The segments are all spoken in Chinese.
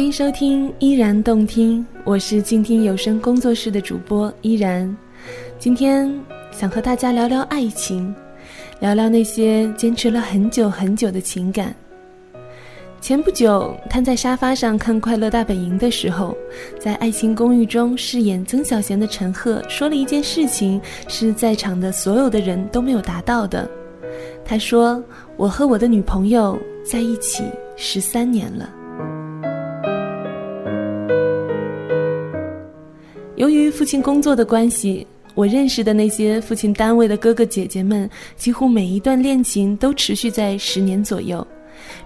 欢迎收听依然动听，我是静听有声工作室的主播依然。今天想和大家聊聊爱情，聊聊那些坚持了很久很久的情感。前不久瘫在沙发上看《快乐大本营》的时候，在《爱情公寓》中饰演曾小贤的陈赫说了一件事情，是在场的所有的人都没有达到的。他说：“我和我的女朋友在一起十三年了。”由于父亲工作的关系，我认识的那些父亲单位的哥哥姐姐们，几乎每一段恋情都持续在十年左右，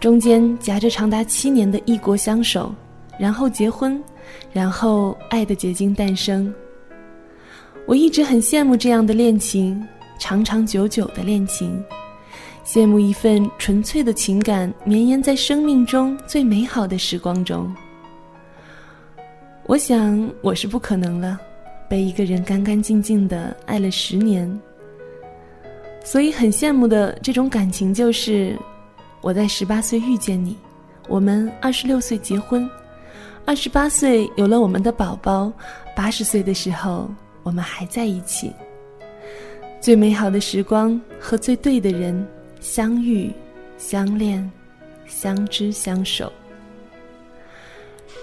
中间夹着长达七年的异国相守，然后结婚，然后爱的结晶诞生。我一直很羡慕这样的恋情，长长久久的恋情，羡慕一份纯粹的情感绵延在生命中最美好的时光中。我想我是不可能了，被一个人干干净净的爱了十年。所以很羡慕的这种感情就是，我在十八岁遇见你，我们二十六岁结婚，二十八岁有了我们的宝宝，八十岁的时候我们还在一起。最美好的时光和最对的人相遇、相恋、相知、相守。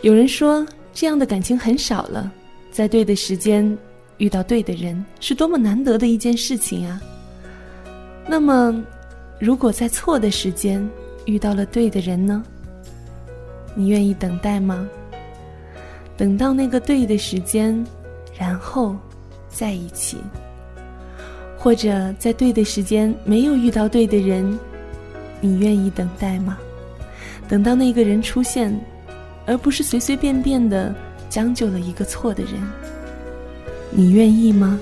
有人说。这样的感情很少了，在对的时间遇到对的人，是多么难得的一件事情啊！那么，如果在错的时间遇到了对的人呢？你愿意等待吗？等到那个对的时间，然后在一起，或者在对的时间没有遇到对的人，你愿意等待吗？等到那个人出现。而不是随随便便的将就了一个错的人，你愿意吗？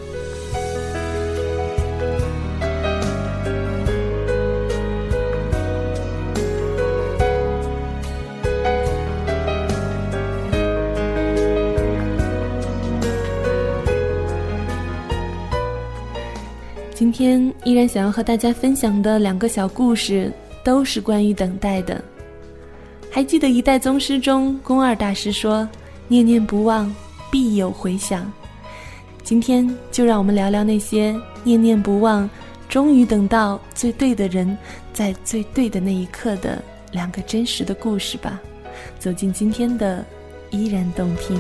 今天依然想要和大家分享的两个小故事，都是关于等待的。还记得一代宗师中，宫二大师说：“念念不忘，必有回响。”今天就让我们聊聊那些念念不忘，终于等到最对的人，在最对的那一刻的两个真实的故事吧。走进今天的，依然动听。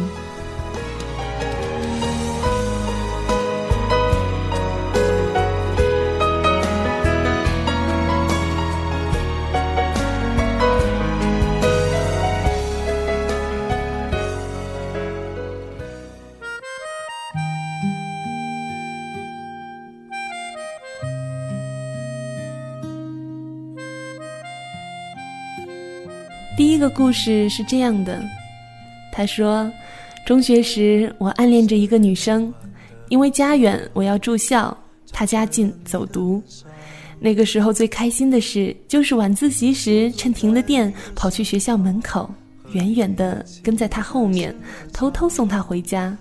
个故事是这样的，他说，中学时我暗恋着一个女生，因为家远我要住校，她家近走读。那个时候最开心的事就是晚自习时趁停了电跑去学校门口，远远的跟在她后面，偷偷送她回家。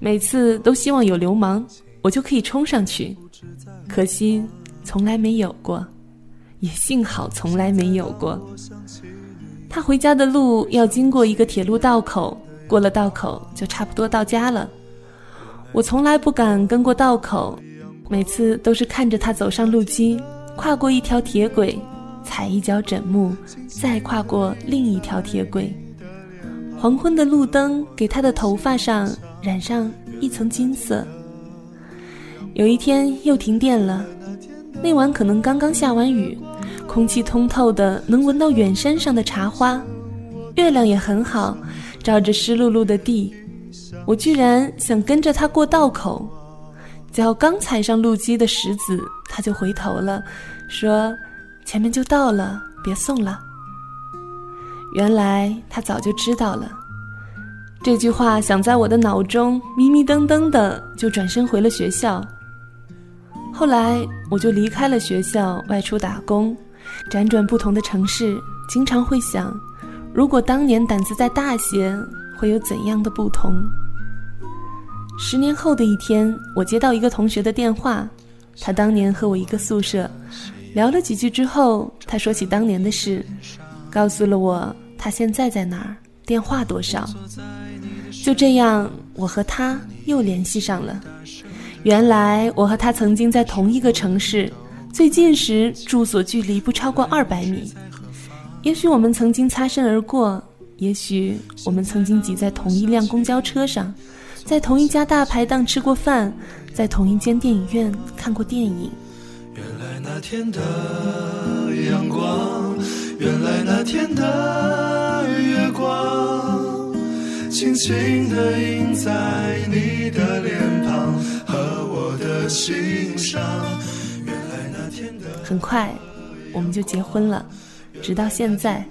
每次都希望有流氓，我就可以冲上去，可惜从来没有过，也幸好从来没有过。他回家的路要经过一个铁路道口，过了道口就差不多到家了。我从来不敢跟过道口，每次都是看着他走上路基，跨过一条铁轨，踩一脚枕木，再跨过另一条铁轨。黄昏的路灯给他的头发上染上一层金色。有一天又停电了，那晚可能刚刚下完雨。空气通透的，能闻到远山上的茶花，月亮也很好，照着湿漉漉的地。我居然想跟着他过道口，脚刚踩上路基的石子，他就回头了，说：“前面就到了，别送了。”原来他早就知道了。这句话想在我的脑中，迷迷瞪瞪的，就转身回了学校。后来我就离开了学校，外出打工。辗转不同的城市，经常会想，如果当年胆子再大些，会有怎样的不同？十年后的一天，我接到一个同学的电话，他当年和我一个宿舍，聊了几句之后，他说起当年的事，告诉了我他现在在哪儿，电话多少。就这样，我和他又联系上了。原来我和他曾经在同一个城市，最近时住所距离不超过二百米。也许我们曾经擦身而过，也许我们曾经挤在同一辆公交车上，在同一家大排档吃过饭，在同一间电影院看过电影。原来那天的阳光，原来那天的月光，轻轻地印在你的脸庞和我的心上。很快，我们就结婚了。直到现在，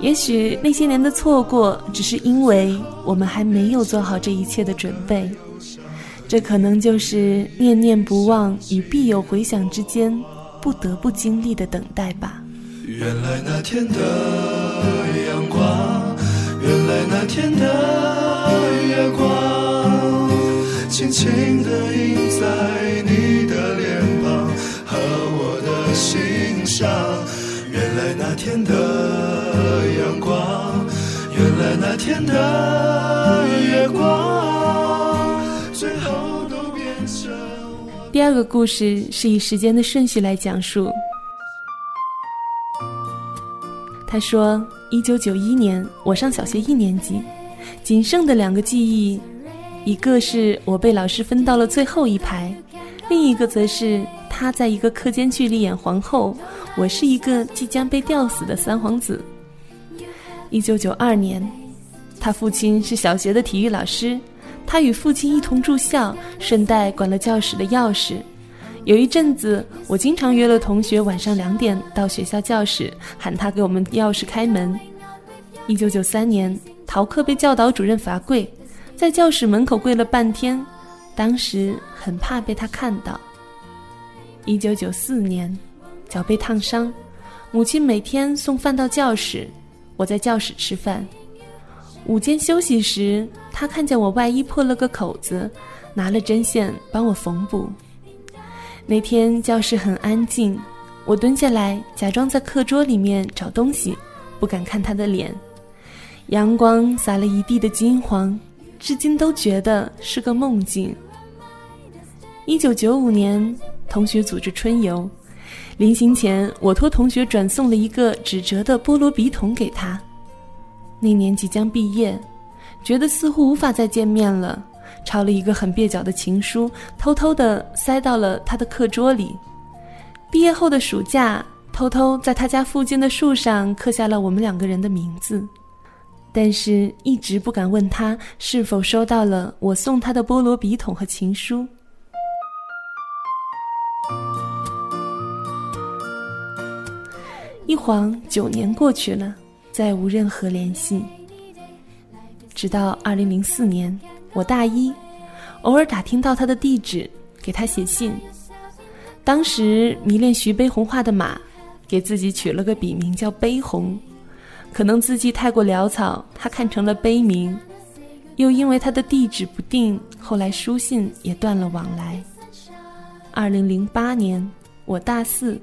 也许那些年的错过，只是因为我们还没有做好这一切的准备。这可能就是念念不忘与必有回响之间不得不经历的等待吧。原来那天的阳光，原来那天的月光，轻轻地印在你的脸原来那天的阳光，原来那天的月光，最后都变成。第二个故事是以时间的顺序来讲述。他说：“一九九一年，我上小学一年级，仅剩的两个记忆，一个是我被老师分到了最后一排，另一个则是他在一个课间剧里演皇后。”我是一个即将被吊死的三皇子。一九九二年，他父亲是小学的体育老师，他与父亲一同住校，顺带管了教室的钥匙。有一阵子，我经常约了同学晚上两点到学校教室，喊他给我们钥匙开门。一九九三年，逃课被教导主任罚跪，在教室门口跪了半天，当时很怕被他看到。一九九四年。脚被烫伤，母亲每天送饭到教室，我在教室吃饭。午间休息时，他看见我外衣破了个口子，拿了针线帮我缝补。那天教室很安静，我蹲下来假装在课桌里面找东西，不敢看他的脸。阳光洒了一地的金黄，至今都觉得是个梦境。一九九五年，同学组织春游。临行前，我托同学转送了一个纸折的菠萝笔筒给他。那年即将毕业，觉得似乎无法再见面了，抄了一个很蹩脚的情书，偷偷的塞到了他的课桌里。毕业后的暑假，偷偷在他家附近的树上刻下了我们两个人的名字，但是一直不敢问他是否收到了我送他的菠萝笔筒和情书。一晃九年过去了，再无任何联系。直到二零零四年，我大一，偶尔打听到他的地址，给他写信。当时迷恋徐悲鸿画的马，给自己取了个笔名叫悲鸿。可能字迹太过潦草，他看成了悲名。又因为他的地址不定，后来书信也断了往来。二零零八年，我大四。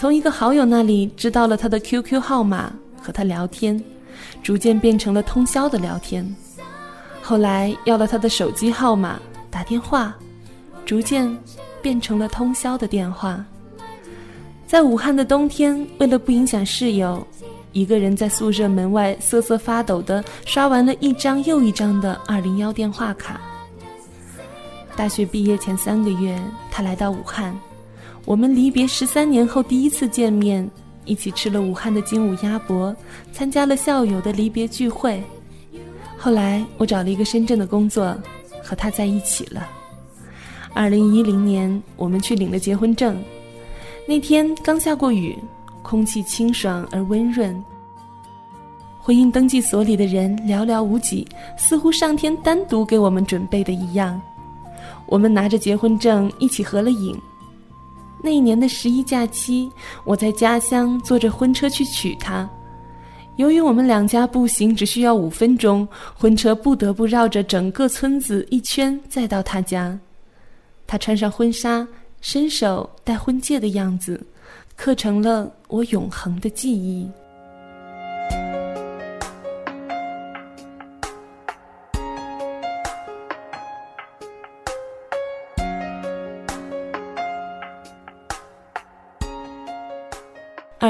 从一个好友那里知道了他的 QQ 号码，和他聊天，逐渐变成了通宵的聊天。后来要了他的手机号码，打电话，逐渐变成了通宵的电话。在武汉的冬天，为了不影响室友，一个人在宿舍门外瑟瑟发抖地刷完了一张又一张的201电话卡。大学毕业前三个月，他来到武汉。我们离别十三年后第一次见面，一起吃了武汉的精武鸭脖，参加了校友的离别聚会。后来我找了一个深圳的工作，和他在一起了。二零一零年，我们去领了结婚证。那天刚下过雨，空气清爽而温润。婚姻登记所里的人寥寥无几，似乎上天单独给我们准备的一样。我们拿着结婚证一起合了影。那一年的十一假期，我在家乡坐着婚车去娶她。由于我们两家步行只需要五分钟，婚车不得不绕着整个村子一圈再到她家。她穿上婚纱，伸手戴婚戒的样子，刻成了我永恒的记忆。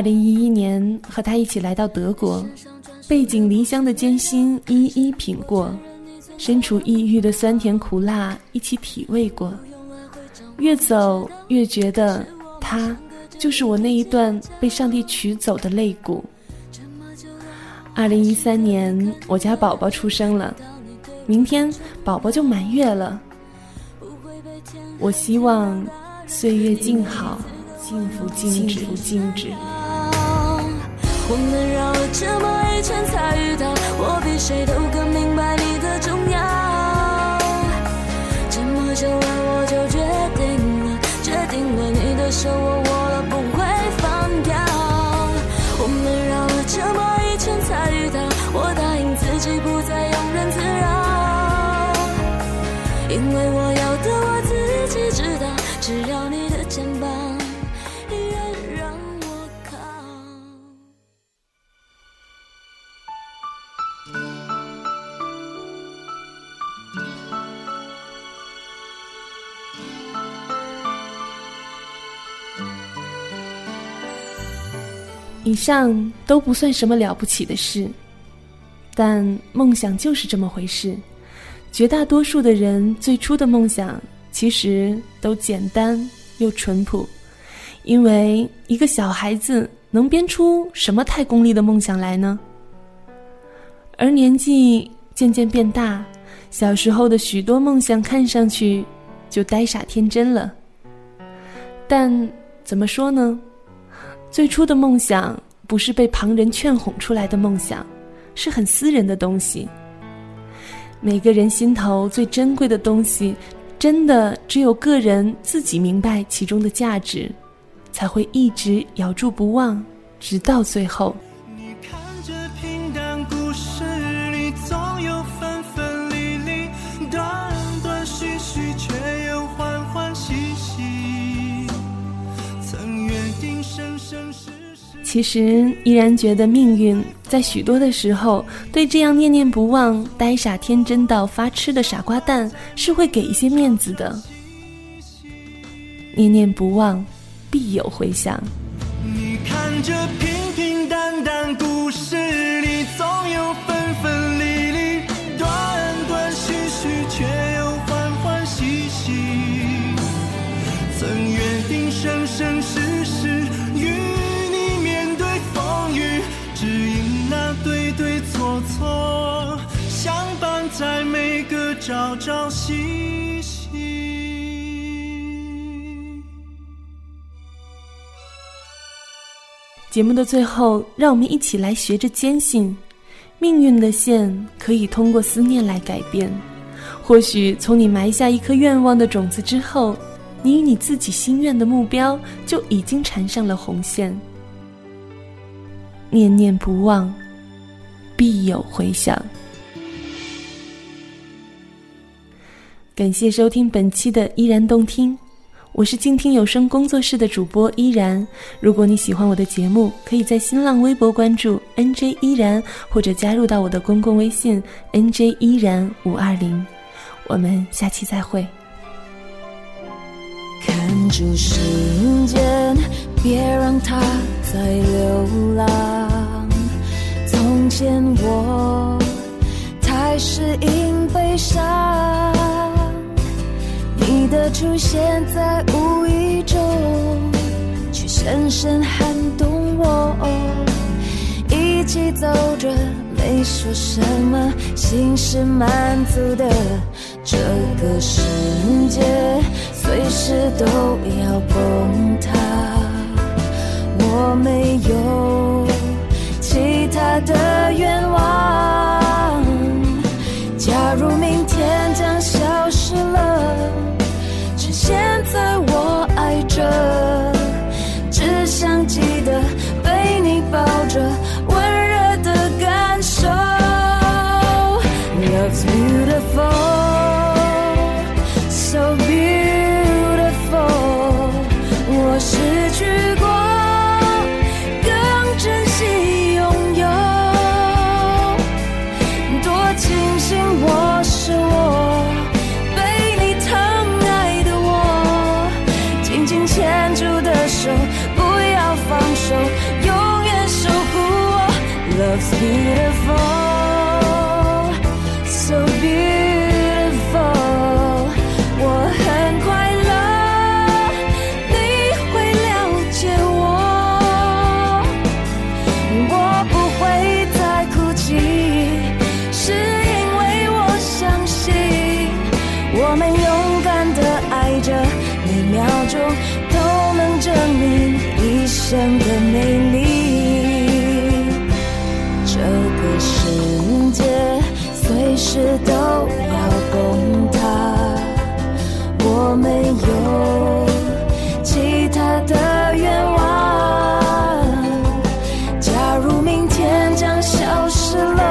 二零一一年和他一起来到德国，背井离乡的艰辛一一品过，身处异域的酸甜苦辣一起体味过，越走越觉得他就是我那一段被上帝取走的肋骨。二零一三年，我家宝宝出生了，明天宝宝就满月了。我希望岁月静好，幸福静止，静止。我们绕了这么一圈才遇到，我比谁都更明白你的重要。这么久了，我就决定了，决定了你的手我握了不会放掉。我们绕了这么一圈才遇到，我答应自己不再庸人自扰，因为我要的我自己知道，只要以上都不算什么了不起的事，但梦想就是这么回事。绝大多数的人最初的梦想其实都简单又淳朴，因为一个小孩子能编出什么太功利的梦想来呢？而年纪渐渐变大，小时候的许多梦想看上去就呆傻天真了。但怎么说呢？最初的梦想不是被旁人劝哄出来的梦想，是很私人的东西。每个人心头最珍贵的东西，真的只有个人自己明白其中的价值，才会一直咬住不忘，直到最后。其实依然觉得命运在许多的时候，对这样念念不忘、呆傻天真到发痴的傻瓜蛋，是会给一些面子的。念念不忘，必有回响。你看这平平淡淡故事里，总有分分离离，断断续续，却又欢欢喜喜。曾约定生生世朝朝夕夕。节目的最后，让我们一起来学着坚信，命运的线可以通过思念来改变。或许从你埋下一颗愿望的种子之后，你与你自己心愿的目标就已经缠上了红线。念念不忘，必有回响。感谢收听本期的依然动听。我是静听有声工作室的主播依然。如果你喜欢我的节目，可以在新浪微博关注 NJ 依然，或者加入到我的公共微信 NJ 依然五二零。我们下期再会。看住时间，别让它再流浪。从前我太适应悲伤，你的出现在无意中，却深深撼动我。一起走着，没说什么，心是满足的。这个世界随时都要崩塌，我没有其他的愿望。假如明天生的美丽。这个世界随时都要崩塌，我没有其他的愿望。假如明天将消失了，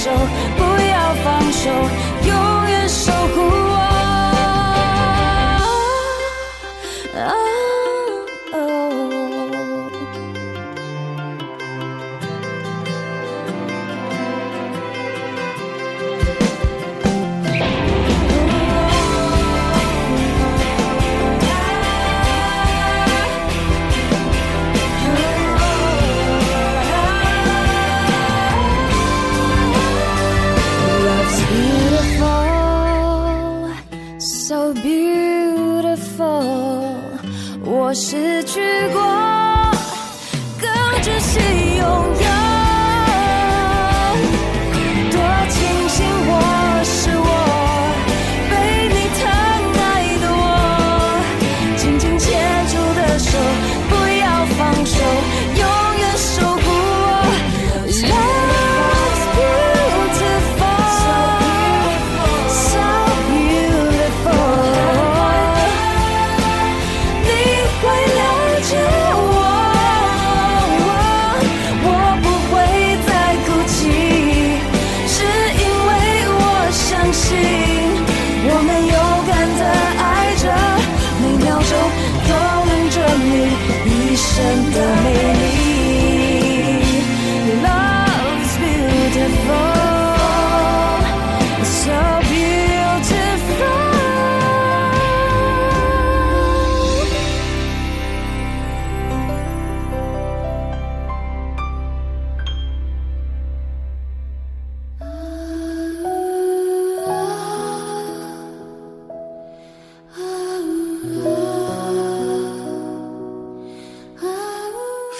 手，不要放手，beautiful。我失去过，更珍惜拥有。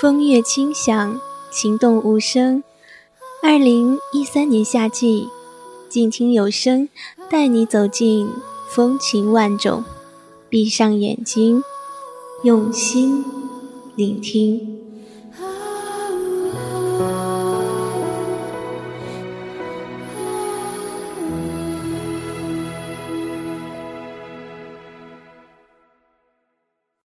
风月轻响，情动无声。二零一三年夏季，静听有声，带你走进风情万种。闭上眼睛，用心聆听。